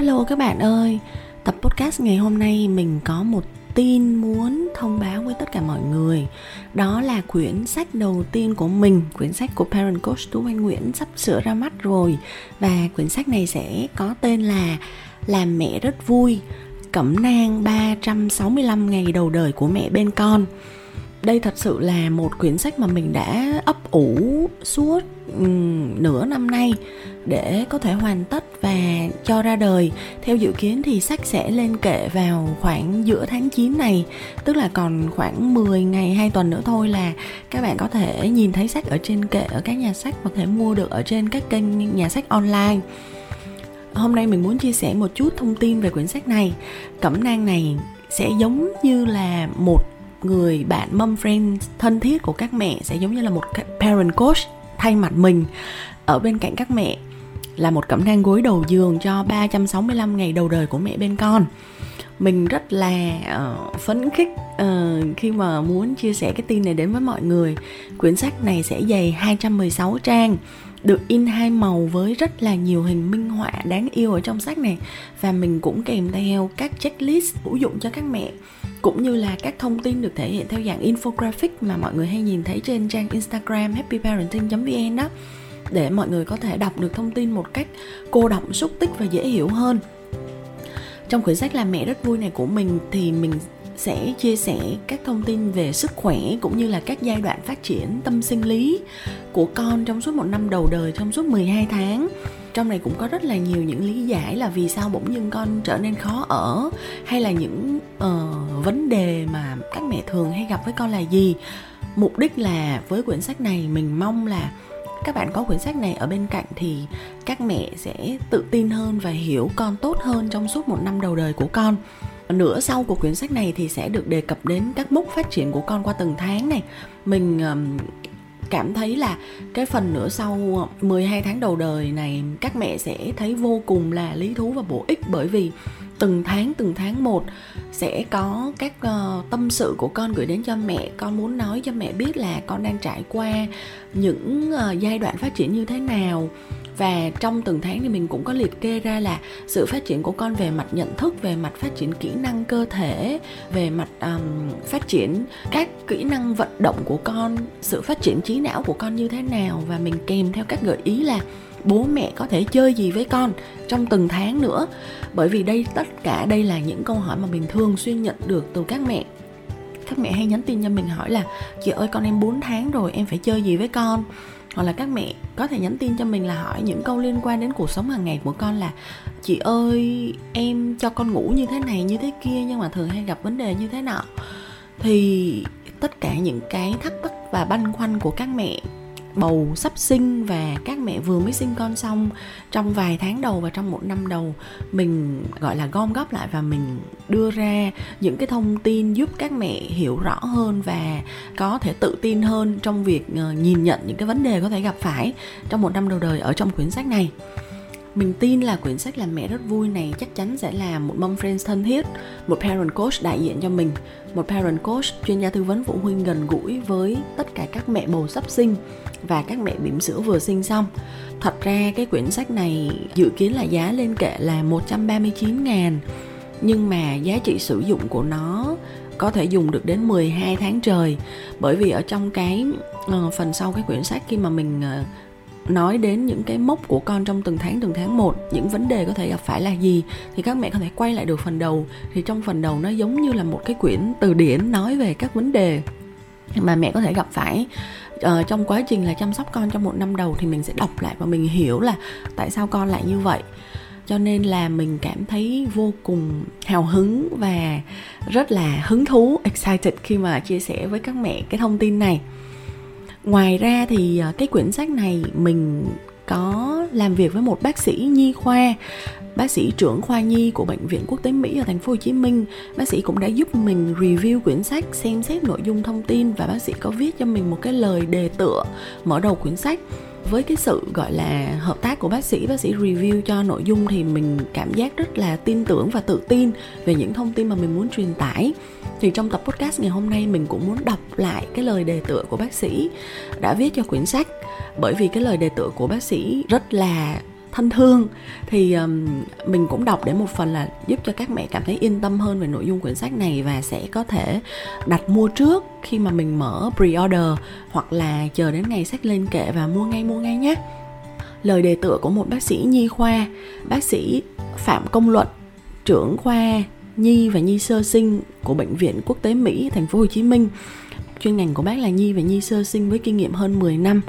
Hello các bạn ơi, tập podcast ngày hôm nay mình có một tin muốn thông báo với tất cả mọi người. Đó là quyển sách đầu tiên của mình quyển sách của parent coach tú anh nguyễn sắp sửa ra mắt rồi. Và quyển sách này sẽ có tên là làm mẹ rất vui cẩm nang 365 ngày đầu đời của mẹ bên con đây thật sự là một quyển sách mà mình đã ấp ủ suốt um, nửa năm nay để có thể hoàn tất và cho ra đời. Theo dự kiến thì sách sẽ lên kệ vào khoảng giữa tháng 9 này tức là còn khoảng 10 ngày hai tuần nữa thôi là các bạn có thể nhìn thấy sách ở trên kệ ở các nhà sách và có thể mua được ở trên các kênh nhà sách online. Hôm nay mình muốn chia sẻ một chút thông tin về quyển sách này. Cẩm nang này sẽ giống như là một người bạn, mom friend thân thiết của các mẹ sẽ giống như là một parent coach thay mặt mình. Ở bên cạnh các mẹ là một cẩm nang gối đầu giường cho 365 ngày đầu đời của mẹ bên con mình rất là uh, phấn khích uh, khi mà muốn chia sẻ cái tin này đến với mọi người. Quyển sách này sẽ dày 216 trang được in hai màu với rất là nhiều hình minh họa đáng yêu ở trong sách này. Và mình cũng kèm theo các checklist hữu dụng cho các mẹ cũng như là các thông tin được thể hiện theo dạng infographic mà mọi người hay nhìn thấy trên trang Instagram happyparenting.vn đó để mọi người có thể đọc được thông tin một cách cô động xúc tích và dễ hiểu hơn trong quyển sách làm mẹ rất vui này của mình thì mình sẽ chia sẻ các thông tin về sức khỏe cũng như là các giai đoạn phát triển tâm sinh lý của con trong suốt một năm đầu đời trong suốt 12 tháng. Trong này cũng có rất là nhiều những lý giải là vì sao bỗng dưng con trở nên khó ở hay là những uh, vấn đề mà các mẹ thường hay gặp với con là gì. Mục đích là với quyển sách này mình mong là các bạn có quyển sách này ở bên cạnh thì các mẹ sẽ tự tin hơn và hiểu con tốt hơn trong suốt một năm đầu đời của con. Nửa sau của quyển sách này thì sẽ được đề cập đến các mốc phát triển của con qua từng tháng này. Mình cảm thấy là cái phần nửa sau 12 tháng đầu đời này các mẹ sẽ thấy vô cùng là lý thú và bổ ích bởi vì từng tháng từng tháng một sẽ có các uh, tâm sự của con gửi đến cho mẹ. Con muốn nói cho mẹ biết là con đang trải qua những uh, giai đoạn phát triển như thế nào và trong từng tháng thì mình cũng có liệt kê ra là sự phát triển của con về mặt nhận thức về mặt phát triển kỹ năng cơ thể về mặt um, phát triển các kỹ năng vận động của con sự phát triển trí não của con như thế nào. Và mình kèm theo các gợi ý là bố mẹ có thể chơi gì với con trong từng tháng nữa. Bởi vì đây tất cả đây là những câu hỏi mà mình thường xuyên nhận được từ các mẹ. Các mẹ hay nhắn tin cho mình hỏi là chị ơi con em 4 tháng rồi em phải chơi gì với con? Hoặc là các mẹ có thể nhắn tin cho mình là hỏi những câu liên quan đến cuộc sống hàng ngày của con là, chị ơi, em cho con ngủ như thế này, như thế kia, nhưng mà thường hay gặp vấn đề như thế nào? Thì tất cả những cái thắc mắc và băn khoăn của các mẹ bầu sắp sinh và các mẹ vừa mới sinh con xong, trong vài tháng đầu và trong một năm đầu, mình, gọi là, gom góp lại và mình đưa ra những cái thông tin giúp các mẹ hiểu rõ hơn và có thể tự tin hơn trong việc ờ, nhìn nhận những cái vấn đề có thể gặp phải trong một năm đầu đời ở trong quyển sách này mình tin là quyển sách làm mẹ rất vui này chắc chắn sẽ là một mom friend thân thiết một parent coach đại diện cho mình một parent coach chuyên gia tư vấn phụ huynh gần gũi với tất cả các mẹ bầu sắp sinh và các mẹ bỉm sữa vừa sinh xong. Thật ra cái quyển sách này dự kiến là giá lên kệ là 139 ngàn nhưng mà giá trị sử dụng của nó có thể dùng được đến 12 tháng trời. Bởi vì ở trong cái uh, phần sau cái quyển sách khi mà mình uh, nói đến những cái mốc của con trong từng tháng từng tháng một những vấn đề có thể gặp phải là gì thì các mẹ có thể quay lại được phần đầu. Thì trong phần đầu nó giống như là một cái quyển từ điển nói về các vấn đề mà mẹ có thể gặp phải uh, trong quá trình là chăm sóc con trong một năm đầu thì mình sẽ đọc lại và mình hiểu là tại sao con lại như vậy. Cho nên là mình cảm thấy vô cùng hào hứng và rất là hứng thú excited khi mà chia sẻ với các mẹ cái thông tin này ngoài ra thì ờ, cái quyển sách này mình có làm việc với một bác sĩ nhi khoa bác sĩ trưởng khoa nhi của bệnh viện quốc tế Mỹ ở thành phố Hồ Chí Minh. Bác sĩ cũng đã giúp mình review quyển sách, xem xét nội dung thông tin và bác sĩ có viết cho mình một cái lời đề tựa mở đầu quyển sách với cái sự, gọi là, hợp tác của bác sĩ bác sĩ review cho nội dung thì mình cảm giác rất là tin tưởng và tự tin về những thông tin mà mình muốn truyền tải. Thì trong tập podcast ngày hôm nay mình cũng muốn đọc lại cái lời đề tựa của bác sĩ đã viết cho quyển sách. Bởi vì cái lời đề tựa của bác sĩ rất là thân thương thì um, mình cũng đọc để một phần là giúp cho các mẹ cảm thấy yên tâm hơn về nội dung quyển sách này và sẽ có thể đặt mua trước khi mà mình mở pre-order hoặc là chờ đến ngày sách lên kệ và mua ngay mua ngay nhé. Lời đề tựa của một bác sĩ nhi khoa bác sĩ phạm công luận trưởng khoa nhi và nhi sơ sinh của bệnh viện quốc tế Mỹ thành phố Hồ Chí Minh chuyên ngành của bác là nhi và nhi sơ sinh với kinh nghiệm hơn 10 năm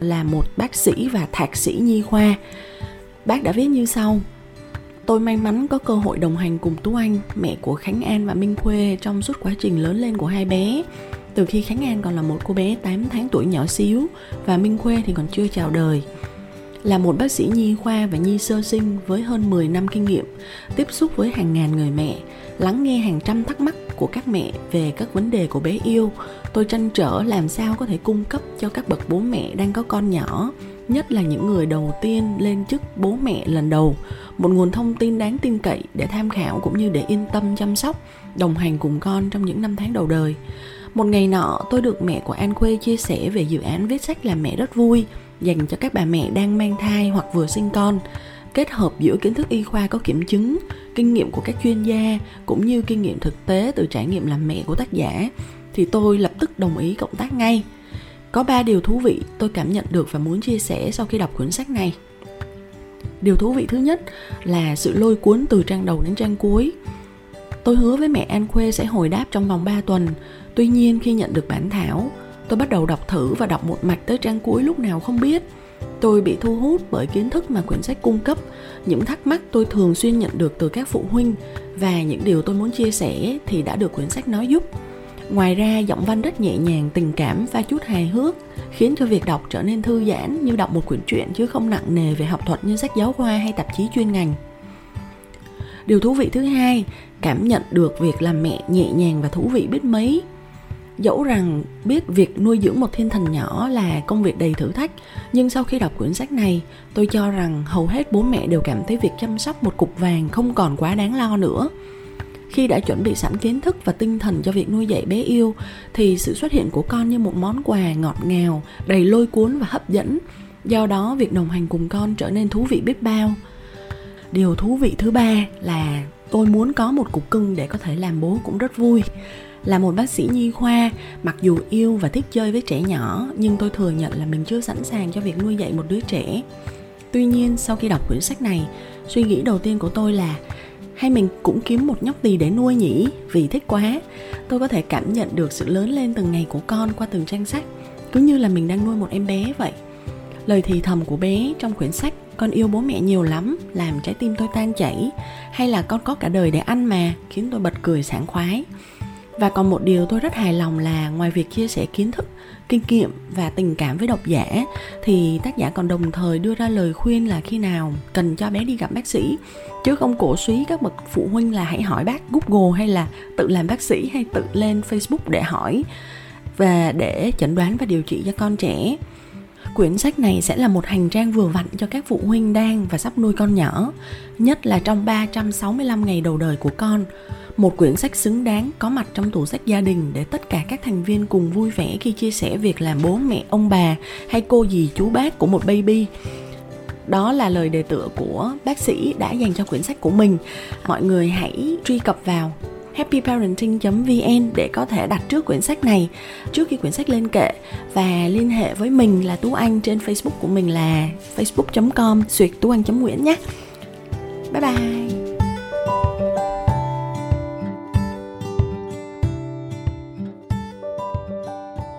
là một bác sĩ và thạc sĩ nhi khoa Bác đã viết như sau Tôi may mắn có cơ hội đồng hành cùng Tú Anh, mẹ của Khánh An và Minh Khuê trong suốt quá trình lớn lên của hai bé. Từ khi Khánh An còn là một cô bé 8 tháng tuổi nhỏ xíu và Minh Khuê thì còn chưa chào đời. Là một bác sĩ nhi khoa và nhi sơ sinh với hơn 10 năm kinh nghiệm, tiếp xúc với hàng ngàn người mẹ, lắng nghe hàng trăm thắc mắc của các mẹ về các vấn đề của bé yêu, tôi tranh trở làm sao có thể cung cấp cho các bậc bố mẹ đang có con nhỏ nhất là những người đầu tiên lên chức bố mẹ lần đầu. Một nguồn thông tin đáng tin cậy để tham khảo cũng như để yên tâm chăm sóc đồng hành cùng con trong những năm tháng đầu đời. Một ngày nọ tôi được mẹ của An Khuê chia sẻ về dự án viết sách làm mẹ rất vui dành cho các bà mẹ đang mang thai hoặc vừa sinh con kết hợp giữa kiến thức y khoa có kiểm chứng kinh nghiệm của các chuyên gia cũng như kinh nghiệm thực tế từ trải nghiệm làm mẹ của tác giả thì tôi lập tức đồng ý cộng tác ngay có ba điều thú vị tôi cảm nhận được và muốn chia sẻ sau khi đọc cuốn sách này. Điều thú vị thứ nhất là sự lôi cuốn từ trang đầu đến trang cuối. Tôi hứa với mẹ An Khuê sẽ hồi đáp trong vòng 3 tuần. Tuy nhiên khi nhận được bản thảo, tôi bắt đầu đọc thử và đọc một mạch tới trang cuối lúc nào không biết. Tôi bị thu hút bởi kiến thức mà quyển sách cung cấp, những thắc mắc tôi thường xuyên nhận được từ các phụ huynh và những điều tôi muốn chia sẻ thì đã được quyển sách nói giúp Ngoài ra giọng văn rất nhẹ nhàng, tình cảm và chút hài hước khiến cho việc đọc trở nên thư giãn như đọc một quyển truyện chứ không nặng nề về học thuật như sách giáo khoa hay tạp chí chuyên ngành. Điều thú vị thứ hai, cảm nhận được việc làm mẹ nhẹ nhàng và thú vị biết mấy. Dẫu rằng biết việc nuôi dưỡng một thiên thần nhỏ là công việc đầy thử thách, nhưng sau khi đọc quyển sách này, tôi cho rằng hầu hết bố mẹ đều cảm thấy việc chăm sóc một cục vàng không còn quá đáng lo nữa. Khi đã chuẩn bị sẵn kiến thức và tinh thần cho việc nuôi dạy bé yêu thì sự xuất hiện của con như một món quà ngọt ngào đầy lôi cuốn và hấp dẫn. Do đó việc đồng hành cùng con trở nên thú vị biết bao. Điều thú vị thứ ba là tôi muốn có một cục cưng để có thể làm bố cũng rất vui là một bác sĩ nhi khoa, mặc dù yêu và thích chơi với trẻ nhỏ, nhưng tôi thừa nhận là mình chưa sẵn sàng cho việc nuôi dạy một đứa trẻ. Tuy nhiên, sau khi đọc quyển sách này, suy nghĩ đầu tiên của tôi là, hay mình cũng kiếm một nhóc tỳ để nuôi nhỉ? Vì thích quá. Tôi có thể cảm nhận được sự lớn lên từng ngày của con qua từng trang sách, cứ như là mình đang nuôi một em bé vậy. Lời thì thầm của bé trong quyển sách, con yêu bố mẹ nhiều lắm, làm trái tim tôi tan chảy, hay là con có cả đời để ăn mà? khiến tôi bật cười sảng khoái và còn một điều tôi rất hài lòng là ngoài việc chia sẻ kiến thức, kinh nghiệm và tình cảm với độc giả, thì tác giả còn đồng thời đưa ra lời khuyên là khi nào cần cho bé đi gặp bác sĩ. Chứ không cổ suý các bậc phụ huynh là hãy hỏi bác Google hay là tự làm bác sĩ hay tự lên Facebook để hỏi và để chẩn đoán và điều trị cho con trẻ quyển sách này sẽ là một hành trang vừa vặn cho các phụ huynh đang và sắp nuôi con nhỏ, nhất là trong 365 ngày đầu đời của con. Một quyển sách xứng đáng có mặt trong tủ sách gia đình để tất cả các thành viên cùng vui vẻ khi chia sẻ việc làm bố mẹ ông bà hay cô dì chú bác của một baby. Đó là lời đề tựa của bác sĩ đã dành cho quyển sách của mình. Mọi người hãy truy cập vào happyparenting.vn để có thể đặt trước quyển sách này, trước khi quyển sách lên kệ và liên hệ với mình là Tú Anh trên Facebook của mình là facebook.com suyệt tú anh.nguyễn nhé. Bye bye.